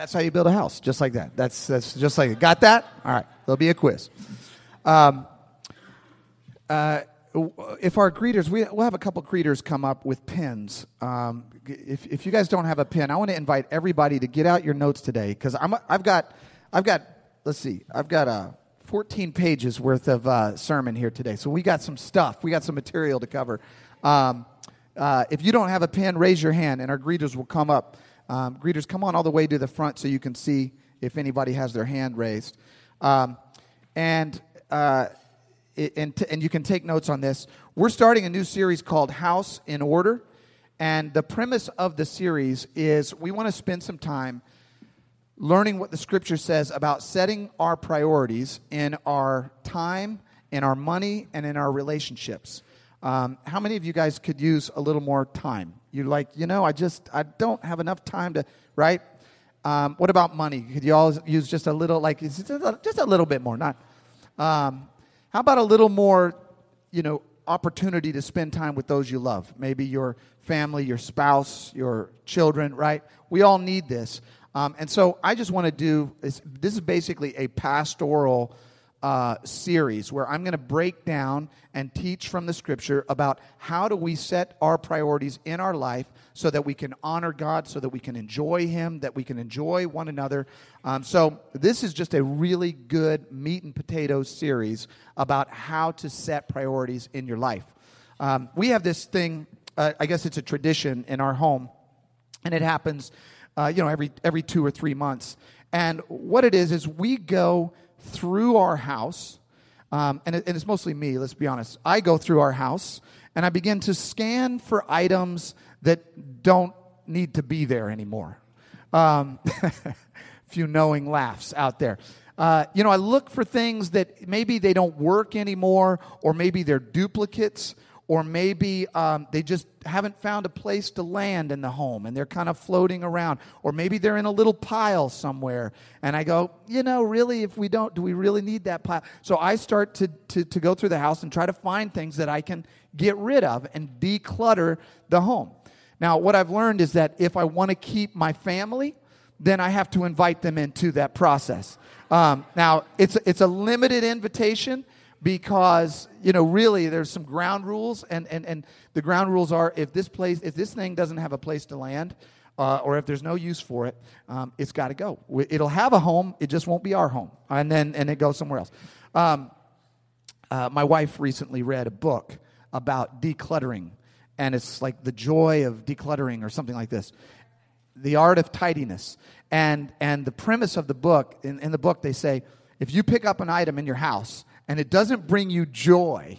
That's how you build a house, just like that. That's, that's just like it. Got that? All right, there'll be a quiz. Um, uh, if our greeters, we, we'll have a couple greeters come up with pens. Um, if, if you guys don't have a pen, I want to invite everybody to get out your notes today because I've got, I've got, let's see, I've got uh, 14 pages worth of uh, sermon here today. So we got some stuff, we got some material to cover. Um, uh, if you don't have a pen, raise your hand and our greeters will come up. Um, greeters, come on all the way to the front so you can see if anybody has their hand raised. Um, and uh, and, t- and you can take notes on this. We're starting a new series called House in Order. And the premise of the series is we want to spend some time learning what the scripture says about setting our priorities in our time, in our money, and in our relationships. Um, how many of you guys could use a little more time? You're like, you know, I just I don't have enough time to, right? Um, what about money? Could you all use just a little, like just a little bit more? Not. Um, how about a little more, you know, opportunity to spend time with those you love? Maybe your family, your spouse, your children, right? We all need this. Um, and so I just want to do this, this is basically a pastoral uh, series where I'm going to break down and teach from the scripture about how do we set our priorities in our life so that we can honor God, so that we can enjoy Him, that we can enjoy one another. Um, so, this is just a really good meat and potatoes series about how to set priorities in your life. Um, we have this thing, uh, I guess it's a tradition in our home, and it happens, uh, you know, every, every two or three months. And what it is, is we go through our house, um, and, it, and it's mostly me, let's be honest. I go through our house and I begin to scan for items that don't need to be there anymore. Um, a few knowing laughs out there. Uh, you know, I look for things that maybe they don't work anymore, or maybe they're duplicates, or maybe um, they just haven't found a place to land in the home and they're kind of floating around. Or maybe they're in a little pile somewhere and i go you know really if we don't do we really need that pile? So i start to, to, to go through the house and try to find things that i can get rid of and declutter the home. Now what i've learned is that if i want to keep my family then i have to invite them into that process. Um, now it's, it's a limited invitation because you know really there's some ground rules and, and, and the ground rules are if this place if this thing doesn't have a place to land uh, or if there's no use for it um, it's got to go it'll have a home it just won't be our home and then and it goes somewhere else. Um, uh, my wife recently read a book about decluttering and it's like the joy of decluttering or something like this. The art of tidiness. And and the premise of the book in, in the book they say if you pick up an item in your house and it doesn't bring you joy,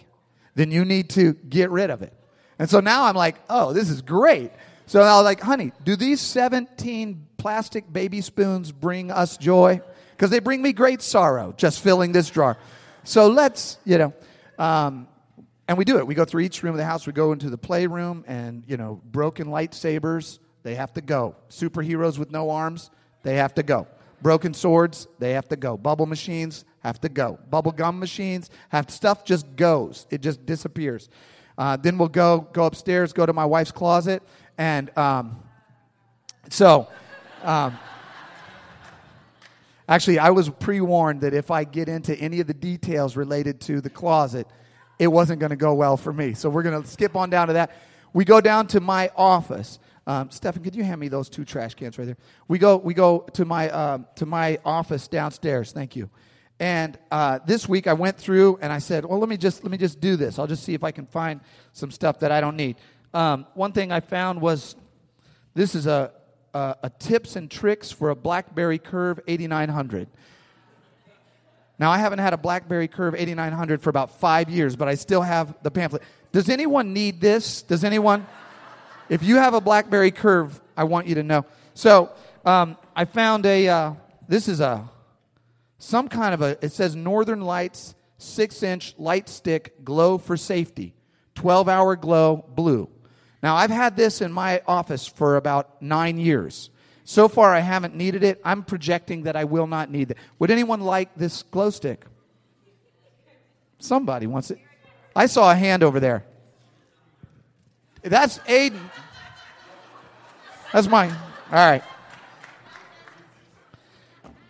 then you need to get rid of it. And so now I'm like, oh, this is great. So I was like, honey, do these 17 plastic baby spoons bring us joy? Because they bring me great sorrow just filling this drawer. So let's, you know, um, and we do it. We go through each room of the house. We go into the playroom, and, you know, broken lightsabers, they have to go. Superheroes with no arms, they have to go. Broken swords, they have to go. Bubble machines have to go. Bubble gum machines have stuff just goes. It just disappears. Uh, then we'll go go upstairs, go to my wife's closet, and um, so. Um, actually, I was pre-warned that if I get into any of the details related to the closet, it wasn't going to go well for me. So we're going to skip on down to that. We go down to my office. Um, Stefan, could you hand me those two trash cans right there? We go, we go to my, um, to my office downstairs. Thank you. And uh, this week I went through and I said, well, let me just let me just do this. I'll just see if I can find some stuff that I don't need. Um, one thing I found was this is a, a, a tips and tricks for a BlackBerry Curve 8900. Now I haven't had a BlackBerry Curve 8900 for about five years, but I still have the pamphlet. Does anyone need this? Does anyone? If you have a BlackBerry Curve, I want you to know. So um, I found a. Uh, this is a some kind of a. It says Northern Lights six inch light stick glow for safety, 12 hour glow blue. Now I've had this in my office for about nine years. So far I haven't needed it. I'm projecting that I will not need it. Would anyone like this glow stick? Somebody wants it. I saw a hand over there. That's Aiden. That's mine. All right.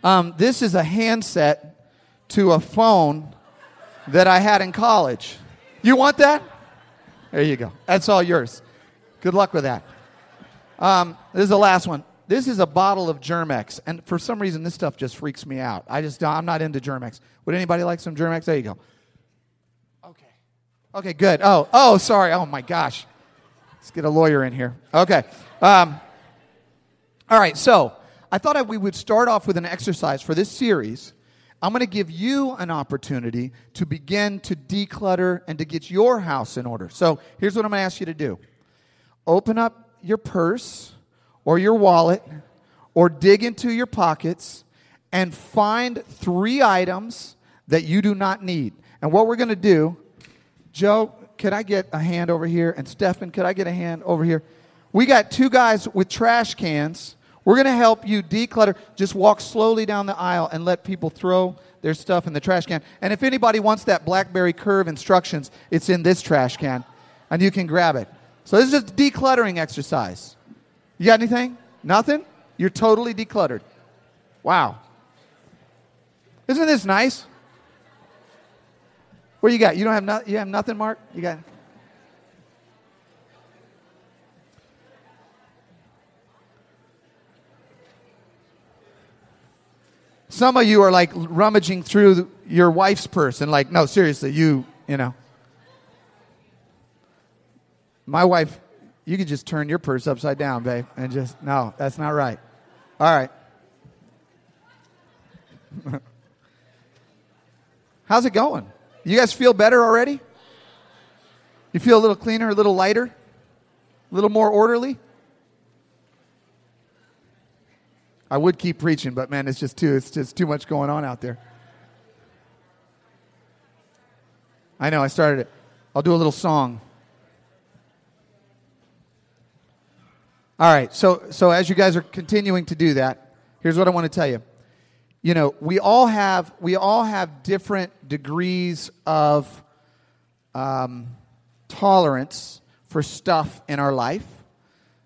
Um, this is a handset to a phone that I had in college. You want that? There you go. That's all yours. Good luck with that. Um, this is the last one. This is a bottle of Germ-X, and for some reason, this stuff just freaks me out. I just I'm not into Germ-X. Would anybody like some Germ-X? There you go. Okay. Okay. Good. Oh. Oh. Sorry. Oh my gosh. Let's get a lawyer in here. Okay. Um, all right. So I thought we would start off with an exercise for this series. I'm going to give you an opportunity to begin to declutter and to get your house in order. So here's what I'm going to ask you to do open up your purse or your wallet or dig into your pockets and find three items that you do not need. And what we're going to do, Joe, could I get a hand over here? And Stefan, could I get a hand over here? We got two guys with trash cans. We're going to help you declutter. Just walk slowly down the aisle and let people throw their stuff in the trash can. And if anybody wants that Blackberry Curve instructions, it's in this trash can, and you can grab it. So this is just decluttering exercise. You got anything? Nothing? You're totally decluttered. Wow. Isn't this nice? What you got? You don't have no, you have nothing, Mark? You got Some of you are like rummaging through your wife's purse and like, no, seriously, you, you know. My wife, you could just turn your purse upside down, babe, and just, no, that's not right. All right. How's it going? You guys feel better already? You feel a little cleaner, a little lighter, a little more orderly? I would keep preaching, but man, it's just too it's just too much going on out there. I know, I started it. I'll do a little song. All right, so so as you guys are continuing to do that, here's what I want to tell you. You know, we all have we all have different degrees of um, tolerance for stuff in our life,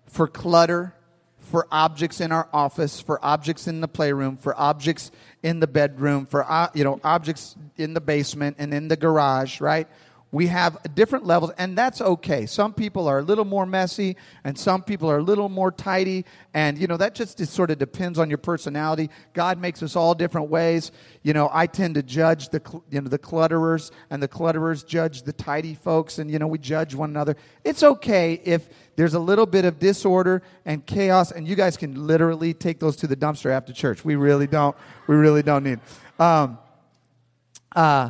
for clutter, for objects in our office, for objects in the playroom, for objects in the bedroom, for uh, you know objects in the basement and in the garage, right? We have different levels, and that's okay. Some people are a little more messy, and some people are a little more tidy, and you know that just sort of depends on your personality. God makes us all different ways. You know, I tend to judge the you know the clutterers, and the clutterers judge the tidy folks, and you know we judge one another. It's okay if there's a little bit of disorder and chaos, and you guys can literally take those to the dumpster after church. We really don't. We really don't need. Um, uh,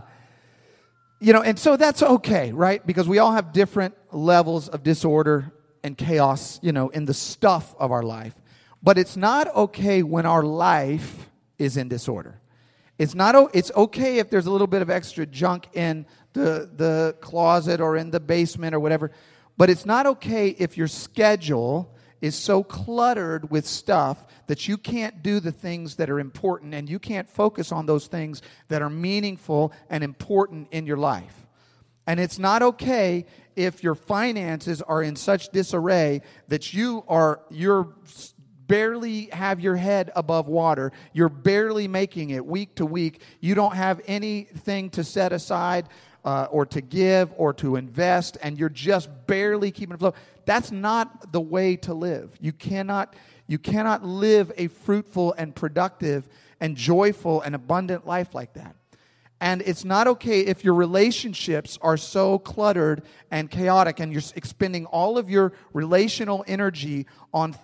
you know, and so that's okay, right? Because we all have different levels of disorder and chaos, you know, in the stuff of our life. But it's not okay when our life is in disorder. It's not it's okay if there's a little bit of extra junk in the the closet or in the basement or whatever. But it's not okay if your schedule is so cluttered with stuff that you can't do the things that are important and you can't focus on those things that are meaningful and important in your life. And it's not okay if your finances are in such disarray that you are you're barely have your head above water. You're barely making it week to week. You don't have anything to set aside uh, or to give or to invest, and you're just barely keeping afloat. That's not the way to live. You cannot, you cannot live a fruitful and productive and joyful and abundant life like that. And it's not okay if your relationships are so cluttered and chaotic and you're expending all of your relational energy on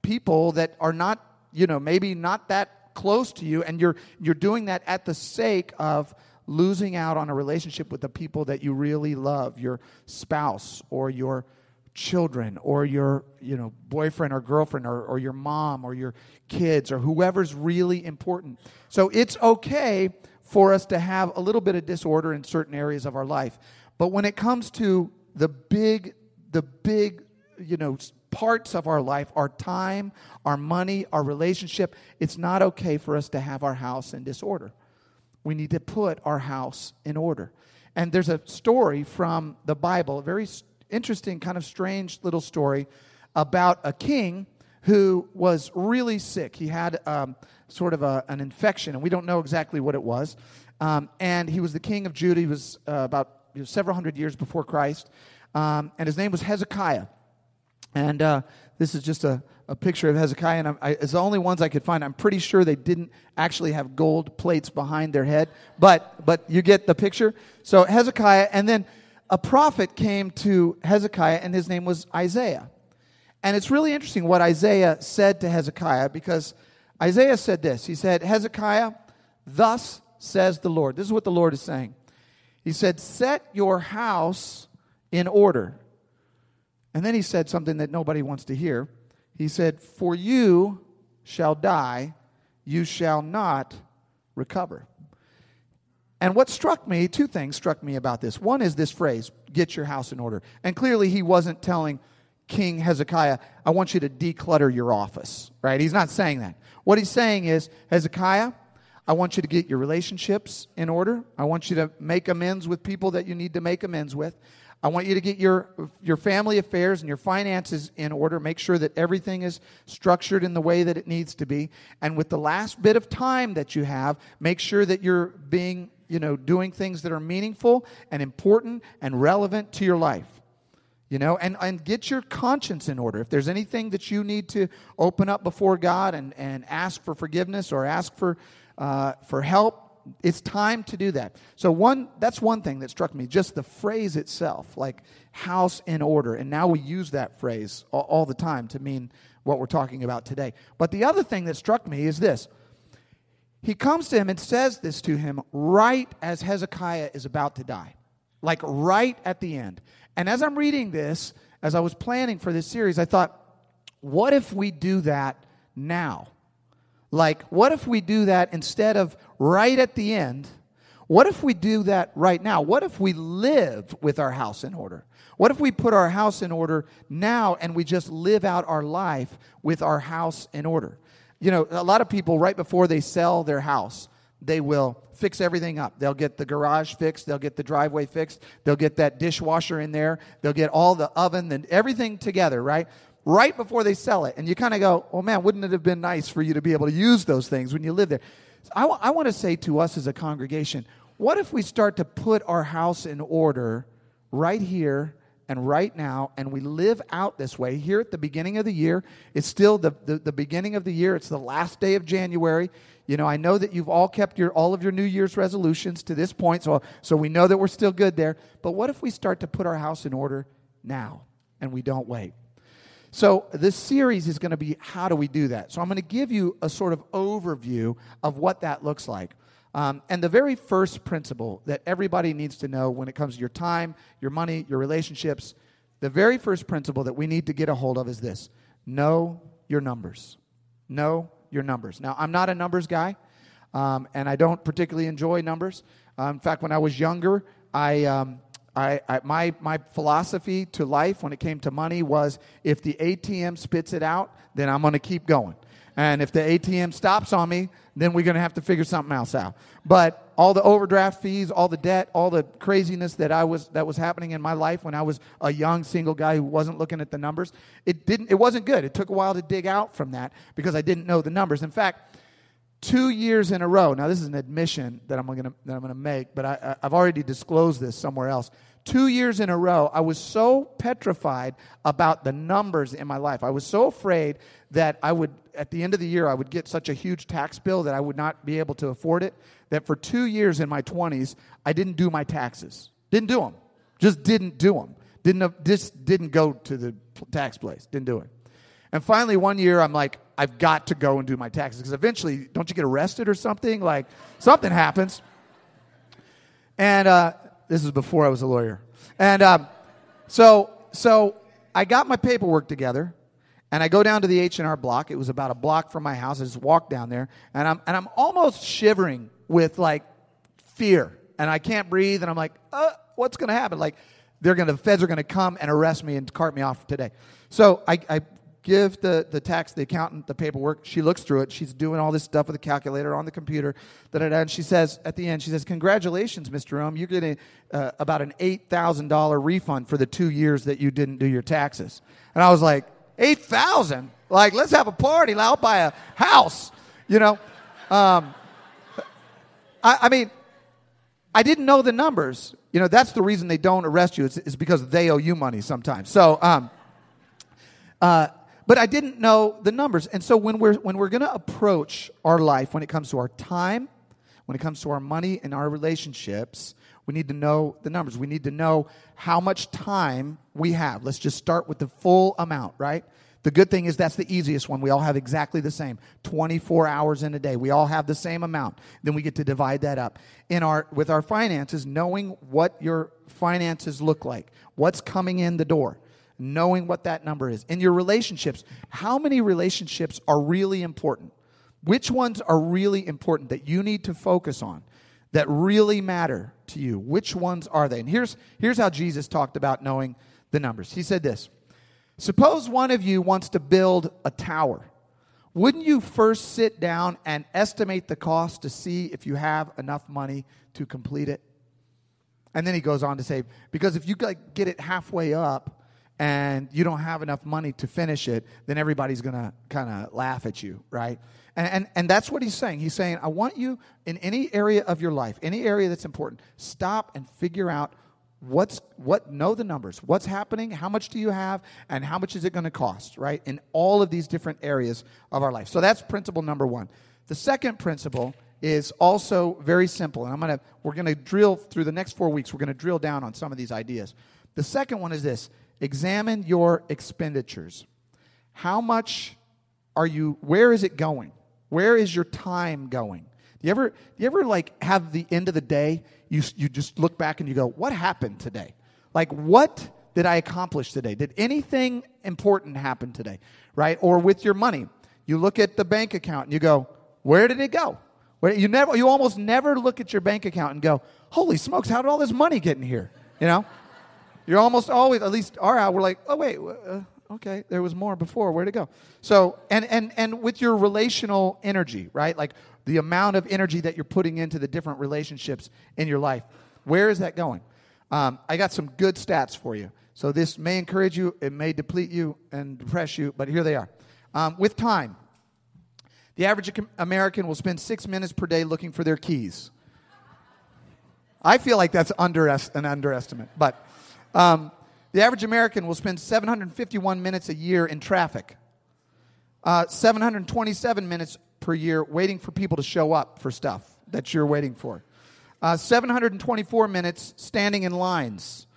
people that are not, you know, maybe not that close to you and you're you're doing that at the sake of losing out on a relationship with the people that you really love, your spouse or your children or your you know boyfriend or girlfriend or, or your mom or your kids or whoever's really important. So it's okay for us to have a little bit of disorder in certain areas of our life. But when it comes to the big the big you know parts of our life our time our money our relationship it's not okay for us to have our house in disorder we need to put our house in order. And there's a story from the Bible, a very interesting, kind of strange little story about a king who was really sick. He had um, sort of a, an infection, and we don't know exactly what it was. Um, and he was the king of Judah. He was uh, about you know, several hundred years before Christ. Um, and his name was Hezekiah. And uh, this is just a, a picture of Hezekiah, and I, it's the only ones I could find. I'm pretty sure they didn't actually have gold plates behind their head, but but you get the picture. So Hezekiah, and then a prophet came to Hezekiah, and his name was Isaiah. And it's really interesting what Isaiah said to Hezekiah because Isaiah said this. He said, Hezekiah, thus says the Lord. This is what the Lord is saying. He said, Set your house in order. And then he said something that nobody wants to hear. He said, For you shall die, you shall not recover. And what struck me, two things struck me about this. One is this phrase, get your house in order. And clearly he wasn't telling King Hezekiah, I want you to declutter your office, right? He's not saying that. What he's saying is, Hezekiah, I want you to get your relationships in order. I want you to make amends with people that you need to make amends with. I want you to get your, your family affairs and your finances in order. Make sure that everything is structured in the way that it needs to be. And with the last bit of time that you have, make sure that you're being, you know, doing things that are meaningful and important and relevant to your life. You know, and, and get your conscience in order. If there's anything that you need to open up before God and, and ask for forgiveness or ask for, uh, for help, it's time to do that. So one that's one thing that struck me, just the phrase itself, like house in order. And now we use that phrase all, all the time to mean what we're talking about today. But the other thing that struck me is this. He comes to him and says this to him right as Hezekiah is about to die. Like right at the end. And as I'm reading this, as I was planning for this series, I thought, what if we do that now? Like, what if we do that instead of right at the end? What if we do that right now? What if we live with our house in order? What if we put our house in order now and we just live out our life with our house in order? You know, a lot of people, right before they sell their house, they will fix everything up. They'll get the garage fixed, they'll get the driveway fixed, they'll get that dishwasher in there, they'll get all the oven and everything together, right? Right before they sell it. And you kind of go, oh man, wouldn't it have been nice for you to be able to use those things when you live there? So I, w- I want to say to us as a congregation, what if we start to put our house in order right here and right now, and we live out this way here at the beginning of the year? It's still the, the, the beginning of the year, it's the last day of January. You know, I know that you've all kept your all of your New Year's resolutions to this point, so so we know that we're still good there. But what if we start to put our house in order now and we don't wait? So, this series is going to be how do we do that? So, I'm going to give you a sort of overview of what that looks like. Um, and the very first principle that everybody needs to know when it comes to your time, your money, your relationships, the very first principle that we need to get a hold of is this know your numbers. Know your numbers. Now, I'm not a numbers guy, um, and I don't particularly enjoy numbers. Uh, in fact, when I was younger, I. Um, I, I, my, my philosophy to life when it came to money was if the ATM spits it out, then I'm going to keep going. And if the ATM stops on me, then we're going to have to figure something else out. But all the overdraft fees, all the debt, all the craziness that I was that was happening in my life when I was a young single guy who wasn't looking at the numbers, it didn't it wasn't good. It took a while to dig out from that because I didn't know the numbers. In fact, two years in a row. Now this is an admission that I'm going to that I'm going to make, but I, I've already disclosed this somewhere else two years in a row, I was so petrified about the numbers in my life. I was so afraid that I would, at the end of the year, I would get such a huge tax bill that I would not be able to afford it. That for two years in my 20s, I didn't do my taxes. Didn't do them. Just didn't do them. Didn't, just didn't go to the tax place. Didn't do it. And finally, one year, I'm like, I've got to go and do my taxes because eventually, don't you get arrested or something? Like, something happens. And uh, this is before I was a lawyer. And um, so, so I got my paperwork together, and I go down to the H&R block. It was about a block from my house. I just walked down there, and I'm, and I'm almost shivering with, like, fear. And I can't breathe, and I'm like, uh, what's going to happen? Like, they're going to, the feds are going to come and arrest me and cart me off today. So I, I give the, the tax, the accountant, the paperwork. She looks through it. She's doing all this stuff with the calculator on the computer. Da-da-da. And she says, at the end, she says, Congratulations, Mr. Ohm. You're getting uh, about an $8,000 refund for the two years that you didn't do your taxes. And I was like, 8000 Like, let's have a party. I'll buy a house, you know. Um, I, I mean, I didn't know the numbers. You know, that's the reason they don't arrest you. It's, it's because they owe you money sometimes. So, um, uh, but I didn't know the numbers. And so when we're, when we're going to approach our life, when it comes to our time, when it comes to our money and our relationships, we need to know the numbers. We need to know how much time we have. Let's just start with the full amount, right? The good thing is that's the easiest one. We all have exactly the same 24 hours in a day. We all have the same amount. Then we get to divide that up. In our, with our finances, knowing what your finances look like, what's coming in the door, knowing what that number is. In your relationships, how many relationships are really important? Which ones are really important that you need to focus on? that really matter to you. Which ones are they? And here's, here's how Jesus talked about knowing the numbers. He said this Suppose one of you wants to build a tower. Wouldn't you first sit down and estimate the cost to see if you have enough money to complete it? And then he goes on to say, because if you get it halfway up and you don't have enough money to finish it, then everybody's going to kind of laugh at you, right? And, and, and that's what he's saying. He's saying, I want you in any area of your life, any area that's important, stop and figure out what's what know the numbers what's happening how much do you have and how much is it going to cost right in all of these different areas of our life so that's principle number one the second principle is also very simple and i'm going to we're going to drill through the next four weeks we're going to drill down on some of these ideas the second one is this examine your expenditures how much are you where is it going where is your time going? Do you ever, do you ever like have the end of the day, you, you just look back and you go, what happened today? Like, what did I accomplish today? Did anything important happen today? Right? Or with your money, you look at the bank account and you go, where did it go? Where, you, never, you almost never look at your bank account and go, holy smokes, how did all this money get in here? You know? You're almost always, at least our hour, we're like, oh, wait, uh, okay, there was more before. Where'd it go? So, and, and, and with your relational energy, right? Like the amount of energy that you're putting into the different relationships in your life, where is that going? Um, I got some good stats for you. So this may encourage you, it may deplete you and depress you, but here they are. Um, with time, the average American will spend six minutes per day looking for their keys. I feel like that's under an underestimate, but um, the average American will spend 751 minutes a year in traffic, uh, 727 minutes per year waiting for people to show up for stuff that you're waiting for, uh, 724 minutes standing in lines,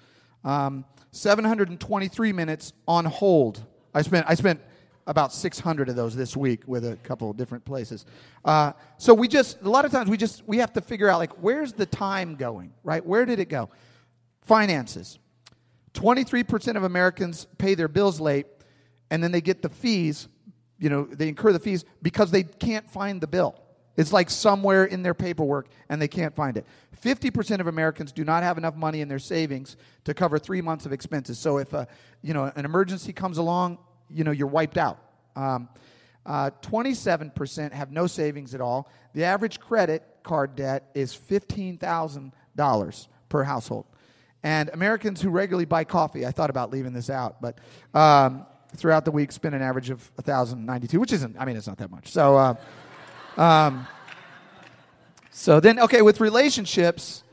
um, 723 minutes on hold. I spent, I spent about 600 of those this week with a couple of different places. Uh, so we just, a lot of times we just, we have to figure out like, where's the time going, right? Where did it go? Finances. 23% of Americans pay their bills late and then they get the fees, you know, they incur the fees because they can't find the bill. It's like somewhere in their paperwork and they can't find it. 50% of Americans do not have enough money in their savings to cover 3 months of expenses. So if a, you know, an emergency comes along, you know, you're wiped out. Um, uh, 27% have no savings at all. The average credit card debt is $15,000 per household. And Americans who regularly buy coffee, I thought about leaving this out, but um, throughout the week spend an average of 1,092, which isn't, I mean, it's not that much. So, uh, um, so then, okay, with relationships,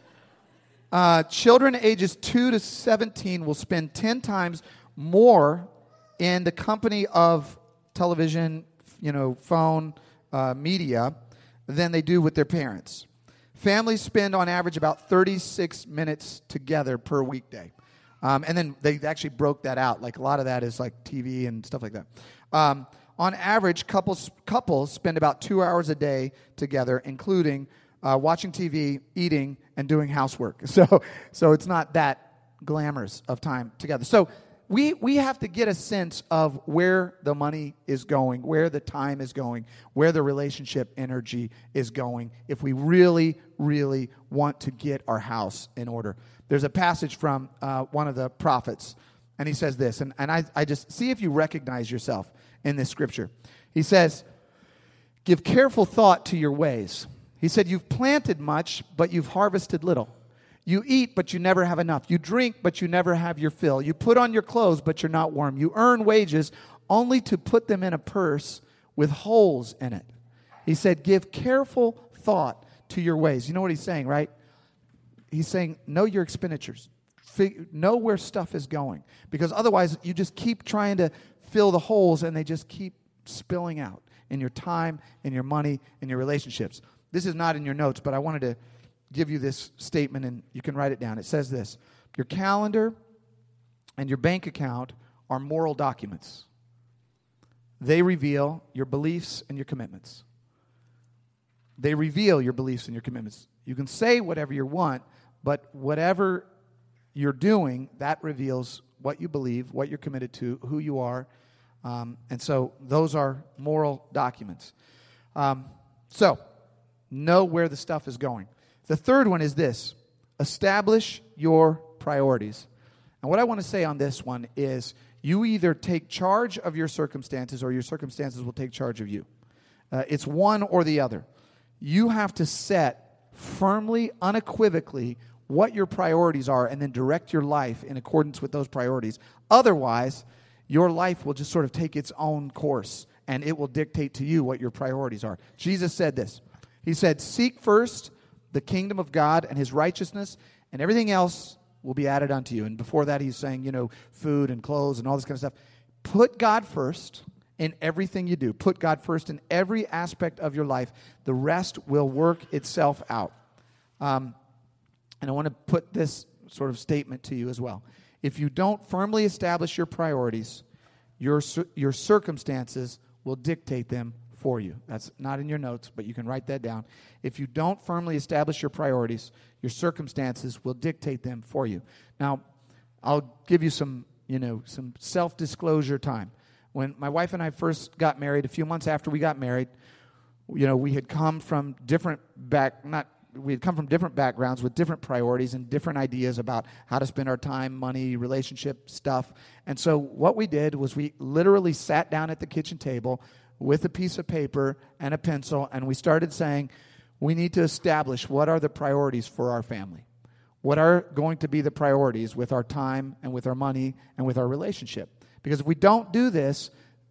uh, children ages 2 to 17 will spend 10 times more in the company of television, you know, phone, uh, media than they do with their parents. Families spend on average about 36 minutes together per weekday. Um, and then they actually broke that out. Like a lot of that is like TV and stuff like that. Um, on average, couples, couples spend about two hours a day together, including uh, watching TV, eating, and doing housework. So, so it's not that glamorous of time together. So we, we have to get a sense of where the money is going, where the time is going, where the relationship energy is going, if we really, really want to get our house in order. There's a passage from uh, one of the prophets, and he says this, and, and I, I just see if you recognize yourself in this scripture. He says, Give careful thought to your ways. He said, You've planted much, but you've harvested little. You eat, but you never have enough. You drink, but you never have your fill. You put on your clothes, but you're not warm. You earn wages, only to put them in a purse with holes in it. He said, Give careful thought to your ways. You know what he's saying, right? He's saying, Know your expenditures, Fig- know where stuff is going. Because otherwise, you just keep trying to fill the holes and they just keep spilling out in your time, in your money, in your relationships. This is not in your notes, but I wanted to give you this statement and you can write it down. It says this Your calendar and your bank account are moral documents, they reveal your beliefs and your commitments. They reveal your beliefs and your commitments. You can say whatever you want, but whatever you're doing, that reveals what you believe, what you're committed to, who you are. Um, and so those are moral documents. Um, so, know where the stuff is going. The third one is this establish your priorities. And what I want to say on this one is you either take charge of your circumstances or your circumstances will take charge of you. Uh, it's one or the other. You have to set firmly, unequivocally, what your priorities are and then direct your life in accordance with those priorities. Otherwise, your life will just sort of take its own course and it will dictate to you what your priorities are. Jesus said this He said, Seek first the kingdom of God and his righteousness, and everything else will be added unto you. And before that, he's saying, you know, food and clothes and all this kind of stuff. Put God first in everything you do. Put God first in every aspect of your life. The rest will work itself out. Um, and I want to put this sort of statement to you as well. If you don't firmly establish your priorities, your, your circumstances will dictate them for you. That's not in your notes, but you can write that down. If you don't firmly establish your priorities, your circumstances will dictate them for you. Now, I'll give you some, you know, some self-disclosure time. When my wife and I first got married, a few months after we got married, you know, we had come from different back not we had come from different backgrounds with different priorities and different ideas about how to spend our time, money, relationship stuff. And so what we did was we literally sat down at the kitchen table with a piece of paper and a pencil, and we started saying, we need to establish what are the priorities for our family. What are going to be the priorities with our time and with our money and with our relationship? Because if we don't do this,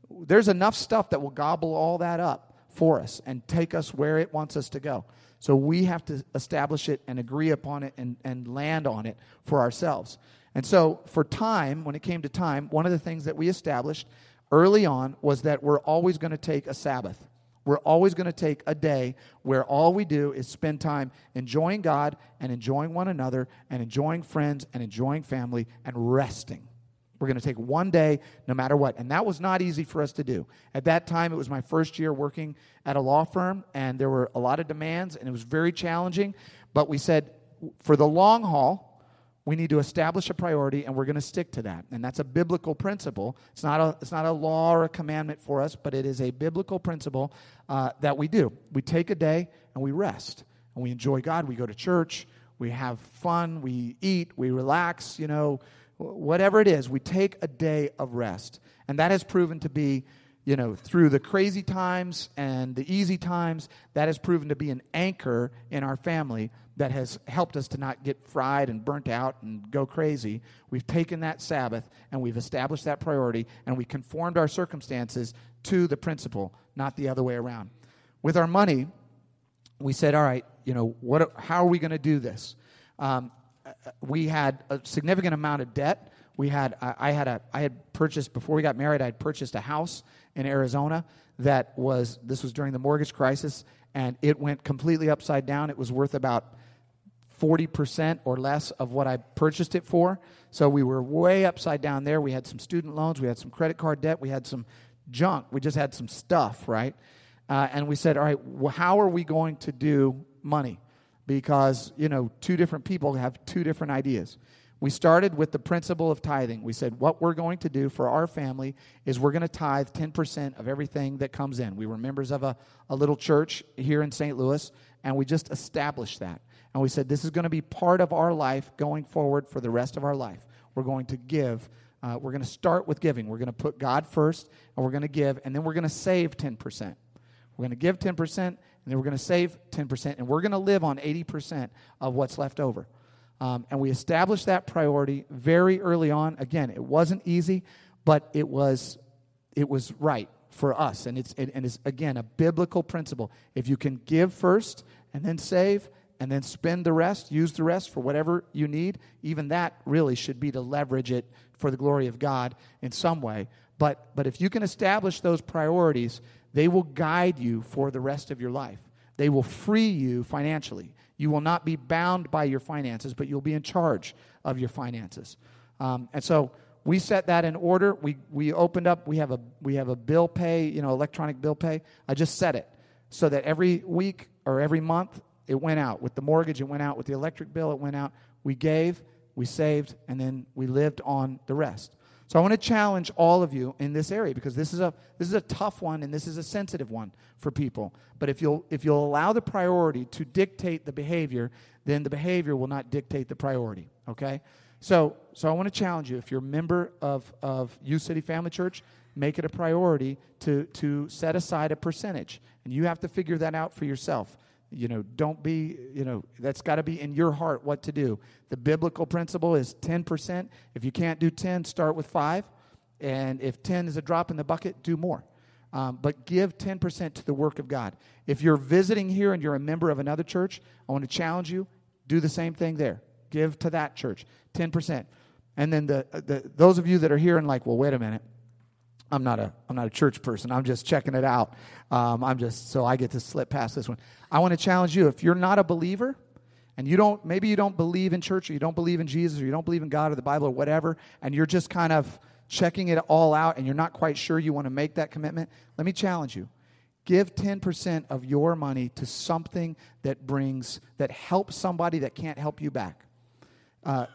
there's enough stuff that will gobble all that up for us and take us where it wants us to go. So we have to establish it and agree upon it and, and land on it for ourselves. And so, for time, when it came to time, one of the things that we established early on was that we're always going to take a Sabbath. We're always going to take a day where all we do is spend time enjoying God and enjoying one another and enjoying friends and enjoying family and resting. We're going to take one day no matter what. And that was not easy for us to do. At that time, it was my first year working at a law firm, and there were a lot of demands, and it was very challenging. But we said, for the long haul, we need to establish a priority and we're going to stick to that. And that's a biblical principle. It's not a, it's not a law or a commandment for us but it is a biblical principle uh, that we do. We take a day and we rest and we enjoy god. We go to church. We have fun. We eat. We relax you know whatever it is we take a day of rest. And that has proven to be you know through the crazy times and the easy times that has proven to be an anchor in our family that has helped us to not get fried and burnt out and go crazy. We've taken that Sabbath and we've established that priority and we conformed our circumstances to the principle, not the other way around. With our money, we said, all right, you know, what, how are we going to do this? Um, we had a significant amount of debt. We had, I had a, I had purchased before we got married. I had purchased a house in Arizona that was. This was during the mortgage crisis, and it went completely upside down. It was worth about 40% or less of what I purchased it for. So we were way upside down there. We had some student loans, we had some credit card debt, we had some junk, we just had some stuff, right? Uh, and we said, all right, well, how are we going to do money? Because, you know, two different people have two different ideas. We started with the principle of tithing. We said, what we're going to do for our family is we're going to tithe 10% of everything that comes in. We were members of a, a little church here in St. Louis, and we just established that. And we said, this is going to be part of our life going forward for the rest of our life. We're going to give. Uh, we're going to start with giving. We're going to put God first, and we're going to give, and then we're going to save 10%. We're going to give 10%, and then we're going to save 10%, and we're going to live on 80% of what's left over. Um, and we established that priority very early on. Again, it wasn't easy, but it was it was right for us. And it's, and it's, again, a biblical principle. If you can give first and then save and then spend the rest, use the rest for whatever you need, even that really should be to leverage it for the glory of God in some way. But, but if you can establish those priorities, they will guide you for the rest of your life. They will free you financially. You will not be bound by your finances, but you'll be in charge of your finances. Um, and so we set that in order. We, we opened up, we have, a, we have a bill pay, you know, electronic bill pay. I just set it so that every week or every month it went out. With the mortgage, it went out. With the electric bill, it went out. We gave, we saved, and then we lived on the rest. So I want to challenge all of you in this area because this is a this is a tough one and this is a sensitive one for people. But if you'll if you'll allow the priority to dictate the behavior, then the behavior will not dictate the priority. Okay? So so I want to challenge you. If you're a member of of U City Family Church, make it a priority to to set aside a percentage, and you have to figure that out for yourself you know don't be you know that's got to be in your heart what to do. The biblical principle is 10% if you can't do 10 start with 5 and if 10 is a drop in the bucket do more. Um, but give 10% to the work of god. If you're visiting here and you're a member of another church i want to challenge you do the same thing there. Give to that church 10% and then the, the those of you that are here and like well wait a minute I'm not a I'm not a church person. I'm just checking it out. Um, I'm just so I get to slip past this one. I want to challenge you. If you're not a believer, and you don't maybe you don't believe in church, or you don't believe in Jesus, or you don't believe in God or the Bible or whatever, and you're just kind of checking it all out, and you're not quite sure you want to make that commitment. Let me challenge you. Give 10% of your money to something that brings that helps somebody that can't help you back. Uh,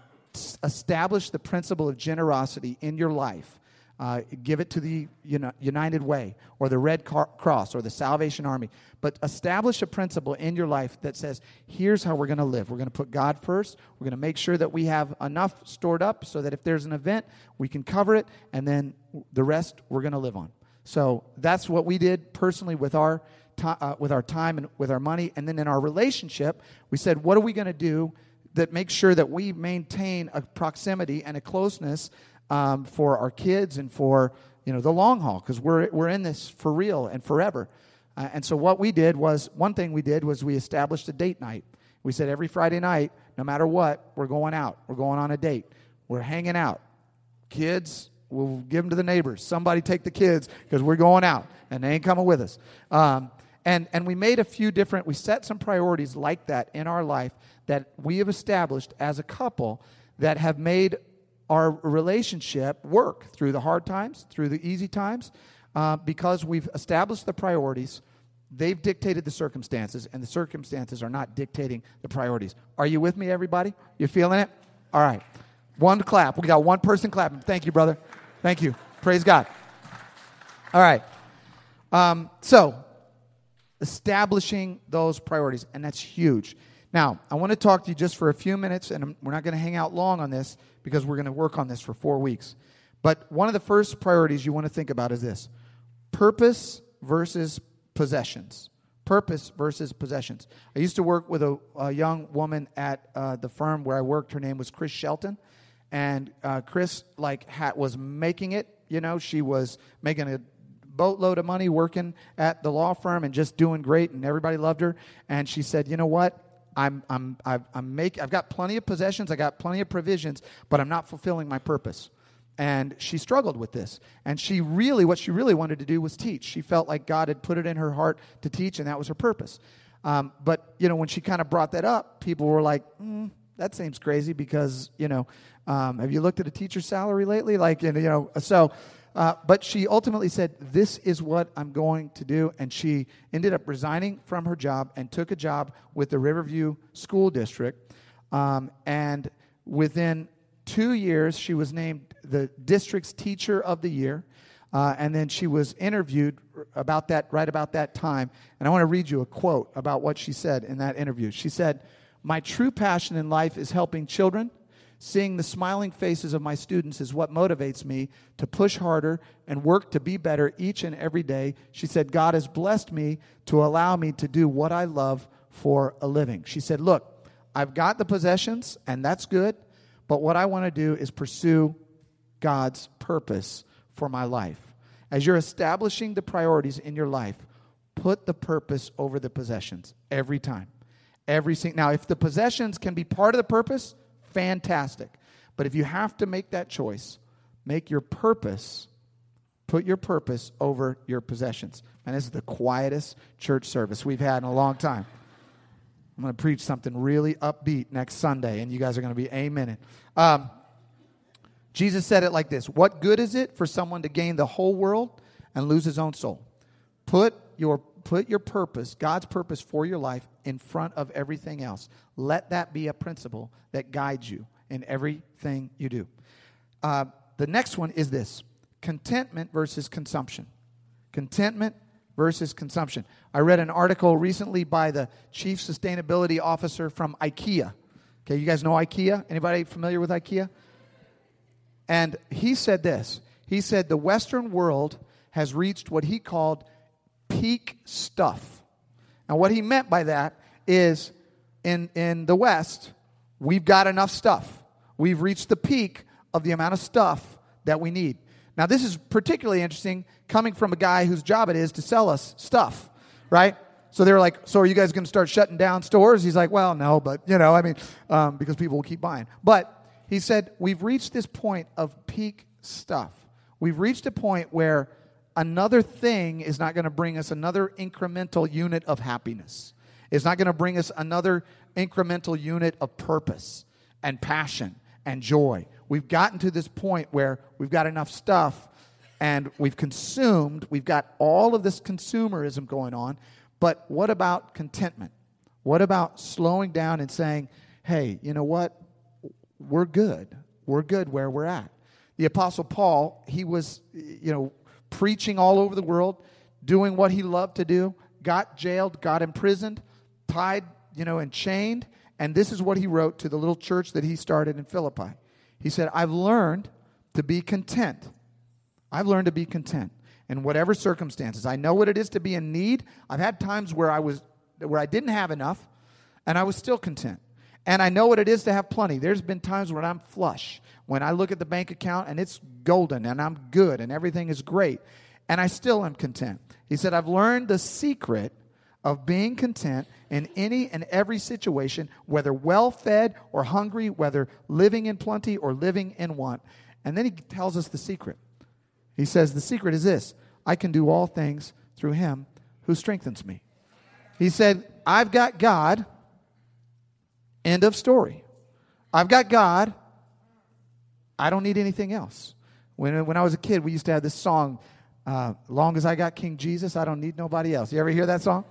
establish the principle of generosity in your life uh, give it to the United Way or the Red Cross or the Salvation Army. But establish a principle in your life that says, here's how we're going to live. We're going to put God first. We're going to make sure that we have enough stored up so that if there's an event, we can cover it. And then the rest we're going to live on. So that's what we did personally with our, uh, with our time and with our money. And then in our relationship, we said, what are we going to do that makes sure that we maintain a proximity and a closeness um, for our kids and for you know the long haul because we're we're in this for real and forever. Uh, and so what we did was one thing we did was we established a date night. We said every Friday night, no matter what, we're going out. We're going on a date. We're hanging out. Kids, we'll give them to the neighbors. Somebody take the kids because we're going out and they ain't coming with us. Um, and, and we made a few different, we set some priorities like that in our life that we have established as a couple that have made our relationship work through the hard times, through the easy times, uh, because we've established the priorities. They've dictated the circumstances, and the circumstances are not dictating the priorities. Are you with me, everybody? You feeling it? All right. One clap. We got one person clapping. Thank you, brother. Thank you. Praise God. All right. Um, so, establishing those priorities, and that's huge. Now, I want to talk to you just for a few minutes, and we're not going to hang out long on this because we're going to work on this for four weeks. But one of the first priorities you want to think about is this purpose versus possessions. Purpose versus possessions. I used to work with a, a young woman at uh, the firm where I worked. Her name was Chris Shelton. And uh, Chris, like, ha- was making it. You know, she was making a boatload of money working at the law firm and just doing great, and everybody loved her. And she said, You know what? I'm, I'm, I've, I'm make, I've got plenty of possessions, I got plenty of provisions, but I'm not fulfilling my purpose. And she struggled with this. And she really, what she really wanted to do was teach. She felt like God had put it in her heart to teach, and that was her purpose. Um, but, you know, when she kind of brought that up, people were like, mm, that seems crazy because, you know, um, have you looked at a teacher's salary lately? Like, you know, so uh, but she ultimately said, This is what I'm going to do. And she ended up resigning from her job and took a job with the Riverview School District. Um, and within two years, she was named the district's Teacher of the Year. Uh, and then she was interviewed about that, right about that time. And I want to read you a quote about what she said in that interview. She said, My true passion in life is helping children Seeing the smiling faces of my students is what motivates me to push harder and work to be better each and every day. She said, God has blessed me to allow me to do what I love for a living. She said, Look, I've got the possessions, and that's good, but what I want to do is pursue God's purpose for my life. as you're establishing the priorities in your life, put the purpose over the possessions every time. Every single now, if the possessions can be part of the purpose, fantastic. But if you have to make that choice, make your purpose, put your purpose over your possessions. And this is the quietest church service we've had in a long time. I'm going to preach something really upbeat next Sunday, and you guys are going to be amen. Um, Jesus said it like this What good is it for someone to gain the whole world and lose his own soul? Put your, put your purpose, God's purpose for your life, in front of everything else. Let that be a principle that guides you in everything you do. Uh, the next one is this contentment versus consumption. Contentment versus consumption. I read an article recently by the chief sustainability officer from IKEA. Okay, you guys know IKEA? Anybody familiar with IKEA? And he said this. He said the Western world has reached what he called peak stuff. And what he meant by that is in, in the West, we've got enough stuff. We've reached the peak of the amount of stuff that we need. Now, this is particularly interesting coming from a guy whose job it is to sell us stuff, right? So they were like, So are you guys going to start shutting down stores? He's like, Well, no, but, you know, I mean, um, because people will keep buying. But he said, We've reached this point of peak stuff. We've reached a point where another thing is not going to bring us another incremental unit of happiness. It's not going to bring us another incremental unit of purpose and passion and joy. We've gotten to this point where we've got enough stuff and we've consumed, we've got all of this consumerism going on. But what about contentment? What about slowing down and saying, hey, you know what? We're good. We're good where we're at. The Apostle Paul, he was, you know, preaching all over the world, doing what he loved to do, got jailed, got imprisoned, tied, you know, and chained. And this is what he wrote to the little church that he started in Philippi. He said, I've learned to be content. I've learned to be content in whatever circumstances. I know what it is to be in need. I've had times where I was where I didn't have enough and I was still content. And I know what it is to have plenty. There's been times when I'm flush, when I look at the bank account and it's golden and I'm good and everything is great, and I still am content. He said, I've learned the secret of being content in any and every situation, whether well fed or hungry, whether living in plenty or living in want. And then he tells us the secret. He says, The secret is this I can do all things through him who strengthens me. He said, I've got God. End of story. I've got God. I don't need anything else. When, when I was a kid, we used to have this song, uh, Long as I got King Jesus, I don't need nobody else. You ever hear that song?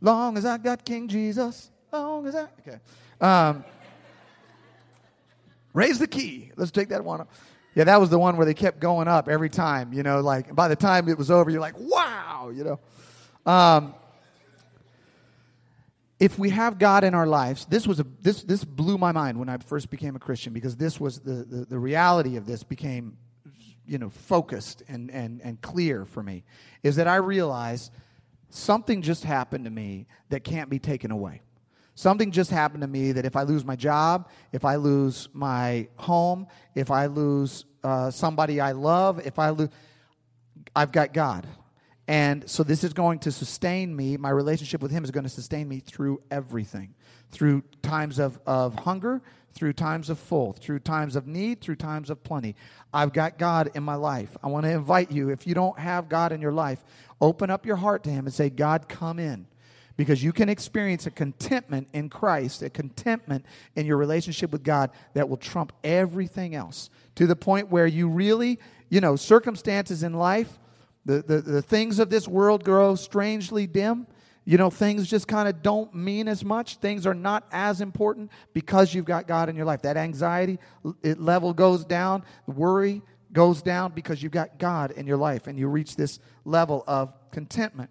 Long as I got King Jesus, long as I. Okay. Um, raise the key. Let's take that one up. Yeah, that was the one where they kept going up every time, you know, like by the time it was over, you're like, wow, you know. Um, if we have God in our lives, this was a this this blew my mind when I first became a Christian because this was the the, the reality of this became you know focused and and and clear for me is that I realized something just happened to me that can't be taken away. Something just happened to me that if I lose my job, if I lose my home, if I lose uh, somebody I love, if I lose, I've got God. And so this is going to sustain me. My relationship with Him is going to sustain me through everything through times of, of hunger, through times of full, through times of need, through times of plenty. I've got God in my life. I want to invite you, if you don't have God in your life, open up your heart to Him and say, God, come in. Because you can experience a contentment in Christ, a contentment in your relationship with God that will trump everything else to the point where you really, you know, circumstances in life, the, the, the things of this world grow strangely dim. You know, things just kind of don't mean as much. Things are not as important because you've got God in your life. That anxiety it level goes down, worry goes down because you've got God in your life and you reach this level of contentment.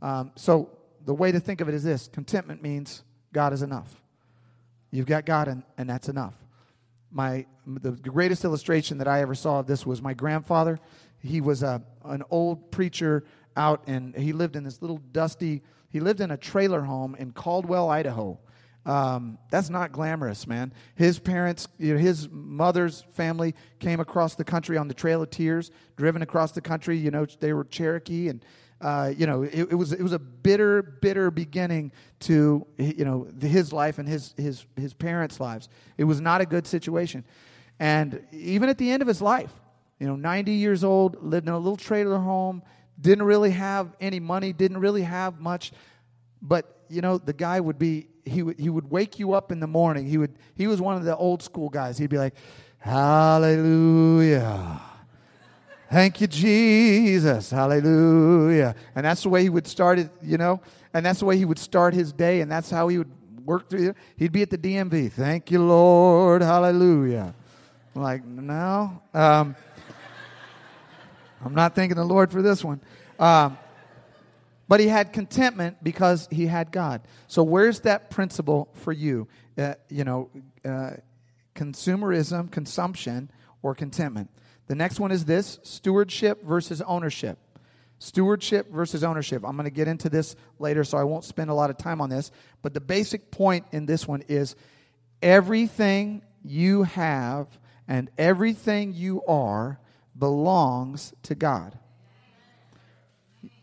Um, so, the way to think of it is this contentment means God is enough. You've got God, and, and that's enough. My, the greatest illustration that I ever saw of this was my grandfather. He was a, an old preacher out, and he lived in this little dusty, he lived in a trailer home in Caldwell, Idaho. Um, that's not glamorous, man. His parents, you know, his mother's family came across the country on the Trail of Tears, driven across the country. You know, they were Cherokee, and uh, you know, it, it, was it was a bitter, bitter beginning to you know his life and his his his parents' lives. It was not a good situation, and even at the end of his life, you know, 90 years old, lived in a little trailer home, didn't really have any money, didn't really have much, but you know, the guy would be he would he would wake you up in the morning. He would he was one of the old school guys. He'd be like, "Hallelujah." Thank you, Jesus. Hallelujah. And that's the way he would start it, you know, and that's the way he would start his day, and that's how he would work through it. He'd be at the DMV. Thank you, Lord. Hallelujah. I'm like, no. Um, I'm not thanking the Lord for this one. Um, but he had contentment because he had God. So where's that principle for you? Uh, you know, uh, consumerism, consumption, or contentment. The next one is this stewardship versus ownership. Stewardship versus ownership. I'm going to get into this later, so I won't spend a lot of time on this. But the basic point in this one is everything you have and everything you are belongs to God.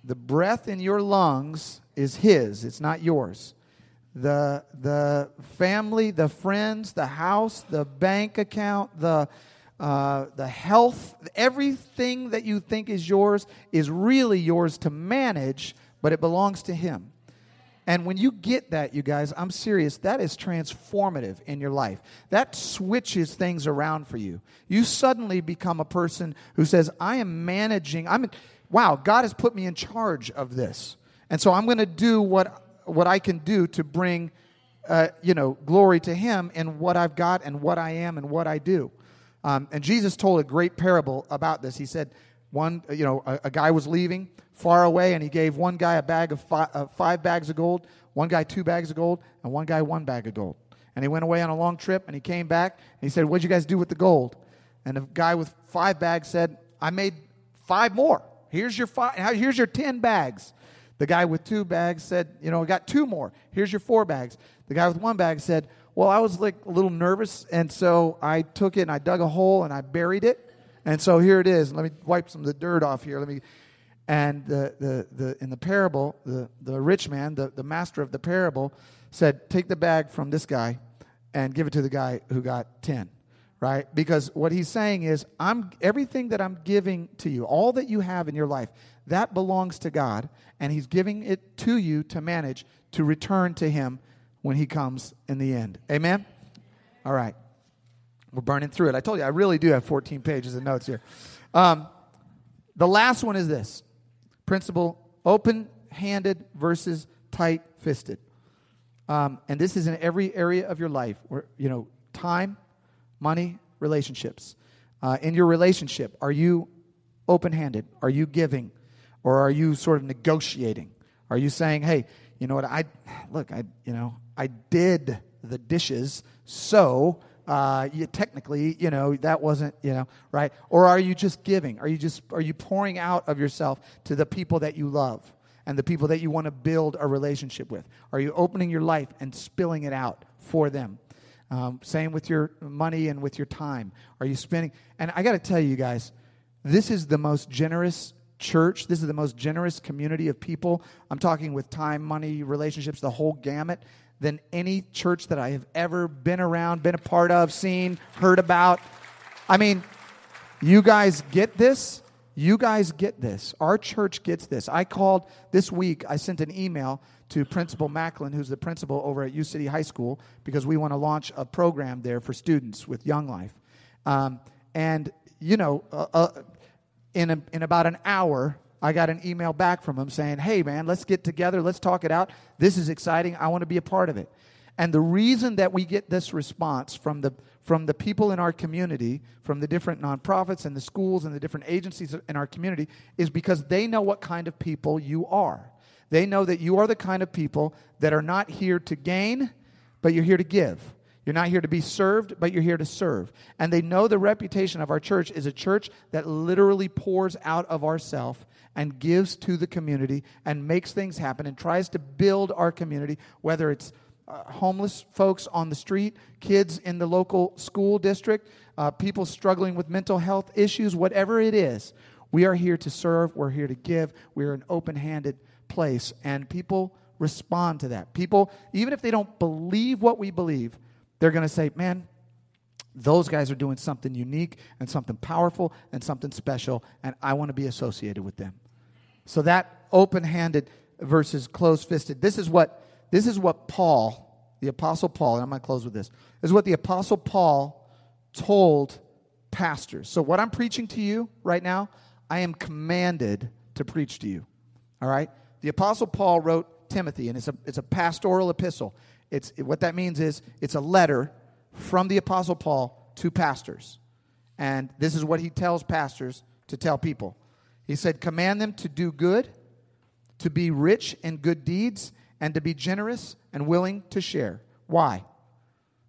The breath in your lungs is His, it's not yours. The, the family, the friends, the house, the bank account, the, uh, the health, everything that you think is yours is really yours to manage, but it belongs to Him. And when you get that, you guys, I'm serious, that is transformative in your life. That switches things around for you. You suddenly become a person who says, I am managing, I'm wow, God has put me in charge of this. And so I'm going to do what, what I can do to bring, uh, you know, glory to Him in what I've got and what I am and what I do. Um, and Jesus told a great parable about this. He said, one, you know, a, a guy was leaving far away, and he gave one guy a bag of five, uh, five bags of gold, one guy two bags of gold, and one guy one bag of gold. And he went away on a long trip, and he came back, and he said, What'd you guys do with the gold? And the guy with five bags said, I made five more. Here's your five, here's your 10 bags. The guy with two bags said, you know, I got two more. Here's your four bags. The guy with one bag said, well, I was like a little nervous, and so I took it and I dug a hole and I buried it. And so here it is. Let me wipe some of the dirt off here. Let me and the, the, the, in the parable, the, the rich man, the, the master of the parable, said, Take the bag from this guy and give it to the guy who got 10 right? Because what he's saying is, I'm everything that I'm giving to you, all that you have in your life, that belongs to God, and he's giving it to you to manage to return to him when he comes in the end. Amen. All right. We're burning through it. I told you I really do have 14 pages of notes here. Um, the last one is this principle open handed versus tight fisted. Um, and this is in every area of your life where, you know, time, money, relationships. Uh, in your relationship, are you open handed? Are you giving? Or are you sort of negotiating? Are you saying, hey, you know what, I, look, I, you know, I did the dishes, so uh, you, technically, you know, that wasn't, you know, right? Or are you just giving? Are you just, are you pouring out of yourself to the people that you love and the people that you want to build a relationship with? Are you opening your life and spilling it out for them? Um, same with your money and with your time. Are you spending? And I got to tell you guys, this is the most generous church. This is the most generous community of people. I'm talking with time, money, relationships, the whole gamut, than any church that I have ever been around, been a part of, seen, heard about. I mean, you guys get this. You guys get this. Our church gets this. I called this week, I sent an email to Principal Macklin, who's the principal over at U City High School, because we want to launch a program there for students with Young Life. Um, and, you know, uh, uh, in, a, in about an hour, I got an email back from him saying, hey, man, let's get together, let's talk it out. This is exciting. I want to be a part of it. And the reason that we get this response from the, from the people in our community, from the different nonprofits and the schools and the different agencies in our community, is because they know what kind of people you are. They know that you are the kind of people that are not here to gain, but you're here to give. You're not here to be served, but you're here to serve. And they know the reputation of our church is a church that literally pours out of ourself and gives to the community and makes things happen and tries to build our community, whether it's uh, homeless folks on the street, kids in the local school district, uh, people struggling with mental health issues, whatever it is. We are here to serve. We're here to give. We're an open handed place. And people respond to that. People, even if they don't believe what we believe, they're going to say, man, those guys are doing something unique and something powerful and something special, and I want to be associated with them. So that open-handed versus closed-fisted. This is what this is what Paul, the apostle Paul, and I'm to close with. This is what the apostle Paul told pastors. So what I'm preaching to you right now, I am commanded to preach to you. All right? The apostle Paul wrote Timothy and it's a it's a pastoral epistle. It's what that means is it's a letter from the Apostle Paul to pastors. And this is what he tells pastors to tell people. He said, Command them to do good, to be rich in good deeds, and to be generous and willing to share. Why?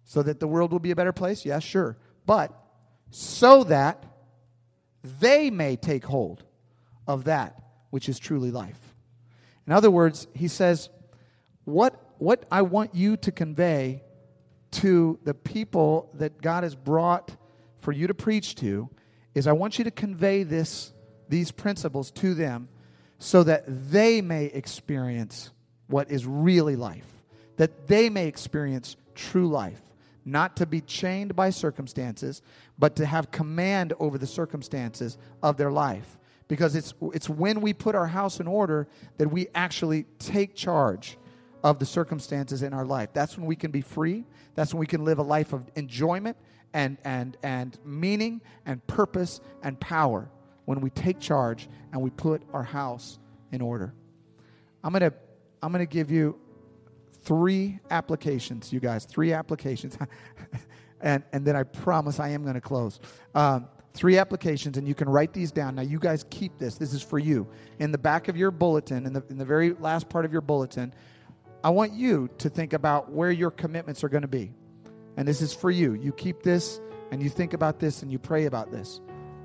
So that the world will be a better place? Yes, sure. But so that they may take hold of that which is truly life. In other words, he says, What, what I want you to convey to the people that God has brought for you to preach to is I want you to convey this, these principles to them so that they may experience what is really life, that they may experience true life, not to be chained by circumstances, but to have command over the circumstances of their life. Because it's, it's when we put our house in order that we actually take charge of the circumstances in our life. That's when we can be free. That's when we can live a life of enjoyment and, and, and meaning and purpose and power when we take charge and we put our house in order. I'm going to I'm going to give you three applications, you guys, three applications. and, and then I promise I am going to close. Um, three applications, and you can write these down. Now, you guys keep this. This is for you. In the back of your bulletin, in the, in the very last part of your bulletin, I want you to think about where your commitments are going to be. And this is for you. You keep this and you think about this and you pray about this.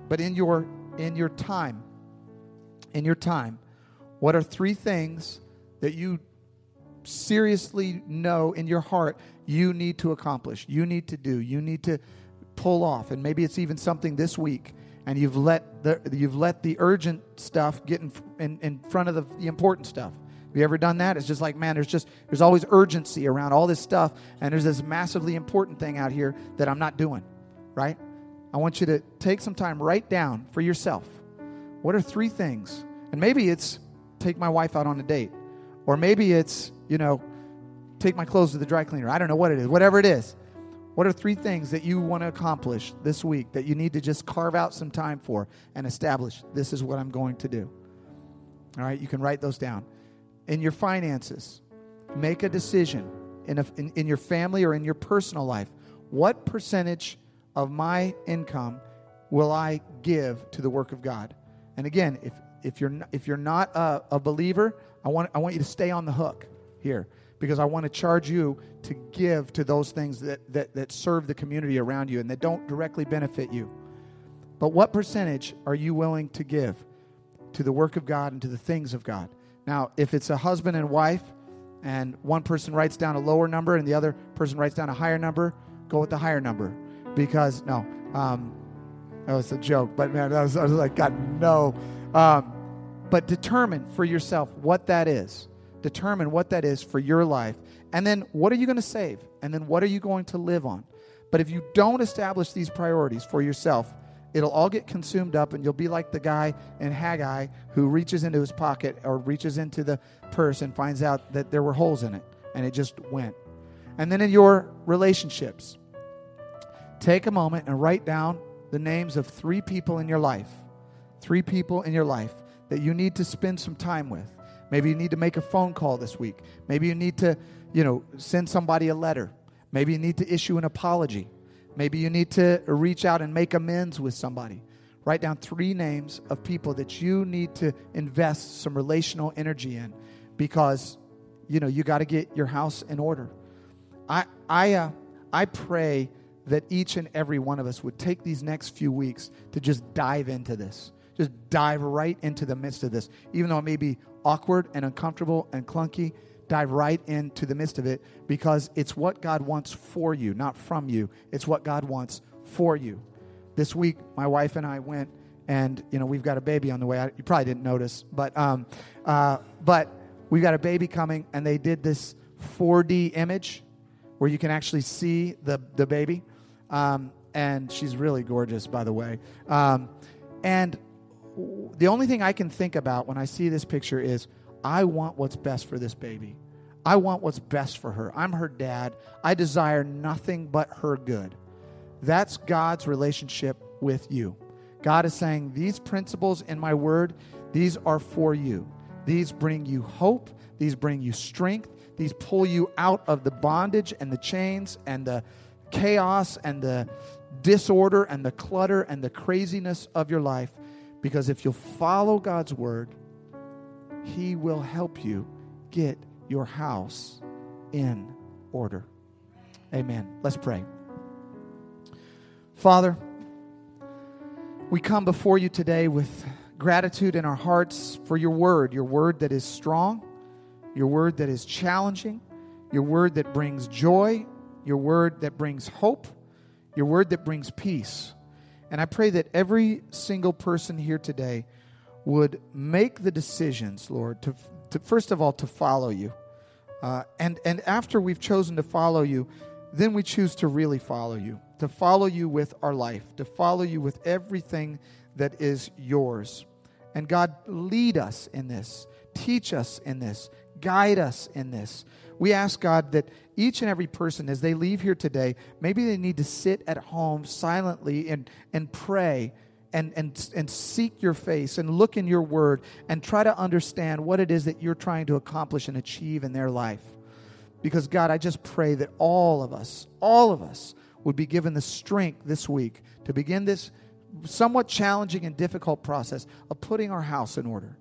But in your in your time, in your time, what are three things that you seriously know in your heart you need to accomplish, you need to do, you need to pull off, and maybe it's even something this week, and you've let the you've let the urgent stuff get in in, in front of the, the important stuff. Have you ever done that? It's just like, man, there's just there's always urgency around all this stuff, and there's this massively important thing out here that I'm not doing, right? I want you to take some time, write down for yourself. What are three things? And maybe it's take my wife out on a date. Or maybe it's, you know, take my clothes to the dry cleaner. I don't know what it is. Whatever it is. What are three things that you want to accomplish this week that you need to just carve out some time for and establish this is what I'm going to do? All right, you can write those down in your finances, make a decision in, a, in, in your family or in your personal life. What percentage of my income will I give to the work of God? And again, if, if, you're, if you're not a, a believer, I want, I want you to stay on the hook here because I want to charge you to give to those things that, that, that serve the community around you and that don't directly benefit you. But what percentage are you willing to give to the work of God and to the things of God? Now, if it's a husband and wife, and one person writes down a lower number and the other person writes down a higher number, go with the higher number. Because, no, um, that was a joke, but man, I was, I was like, God, no. Um, but determine for yourself what that is. Determine what that is for your life. And then what are you going to save? And then what are you going to live on? But if you don't establish these priorities for yourself, it'll all get consumed up and you'll be like the guy in Haggai who reaches into his pocket or reaches into the purse and finds out that there were holes in it and it just went. And then in your relationships, take a moment and write down the names of three people in your life. Three people in your life that you need to spend some time with. Maybe you need to make a phone call this week. Maybe you need to, you know, send somebody a letter. Maybe you need to issue an apology. Maybe you need to reach out and make amends with somebody. Write down three names of people that you need to invest some relational energy in because you know you got to get your house in order. I I uh, I pray that each and every one of us would take these next few weeks to just dive into this. Just dive right into the midst of this. Even though it may be awkward and uncomfortable and clunky, dive right into the midst of it because it's what God wants for you, not from you. It's what God wants for you. This week, my wife and I went, and you know we've got a baby on the way. you probably didn't notice, but um, uh, but we've got a baby coming, and they did this 4D image where you can actually see the the baby, um, and she's really gorgeous, by the way. Um, and the only thing I can think about when I see this picture is I want what's best for this baby. I want what's best for her. I'm her dad. I desire nothing but her good. That's God's relationship with you. God is saying, These principles in my word, these are for you. These bring you hope. These bring you strength. These pull you out of the bondage and the chains and the chaos and the disorder and the clutter and the craziness of your life. Because if you'll follow God's word, He will help you get your house in order. Amen. Let's pray. Father, we come before you today with gratitude in our hearts for your word, your word that is strong, your word that is challenging, your word that brings joy, your word that brings hope, your word that brings peace. And I pray that every single person here today would make the decisions, Lord, to, to first of all, to follow you. Uh, and, and after we've chosen to follow you, then we choose to really follow you to follow you with our life, to follow you with everything that is yours. And God, lead us in this, teach us in this, guide us in this. We ask God that each and every person, as they leave here today, maybe they need to sit at home silently and, and pray and, and, and seek your face and look in your word and try to understand what it is that you're trying to accomplish and achieve in their life. Because, God, I just pray that all of us, all of us, would be given the strength this week to begin this somewhat challenging and difficult process of putting our house in order.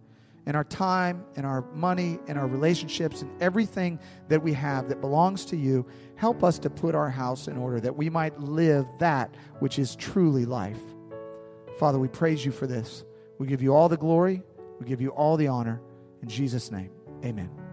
And our time and our money and our relationships and everything that we have that belongs to you, help us to put our house in order that we might live that which is truly life. Father, we praise you for this. We give you all the glory, we give you all the honor. In Jesus' name, amen.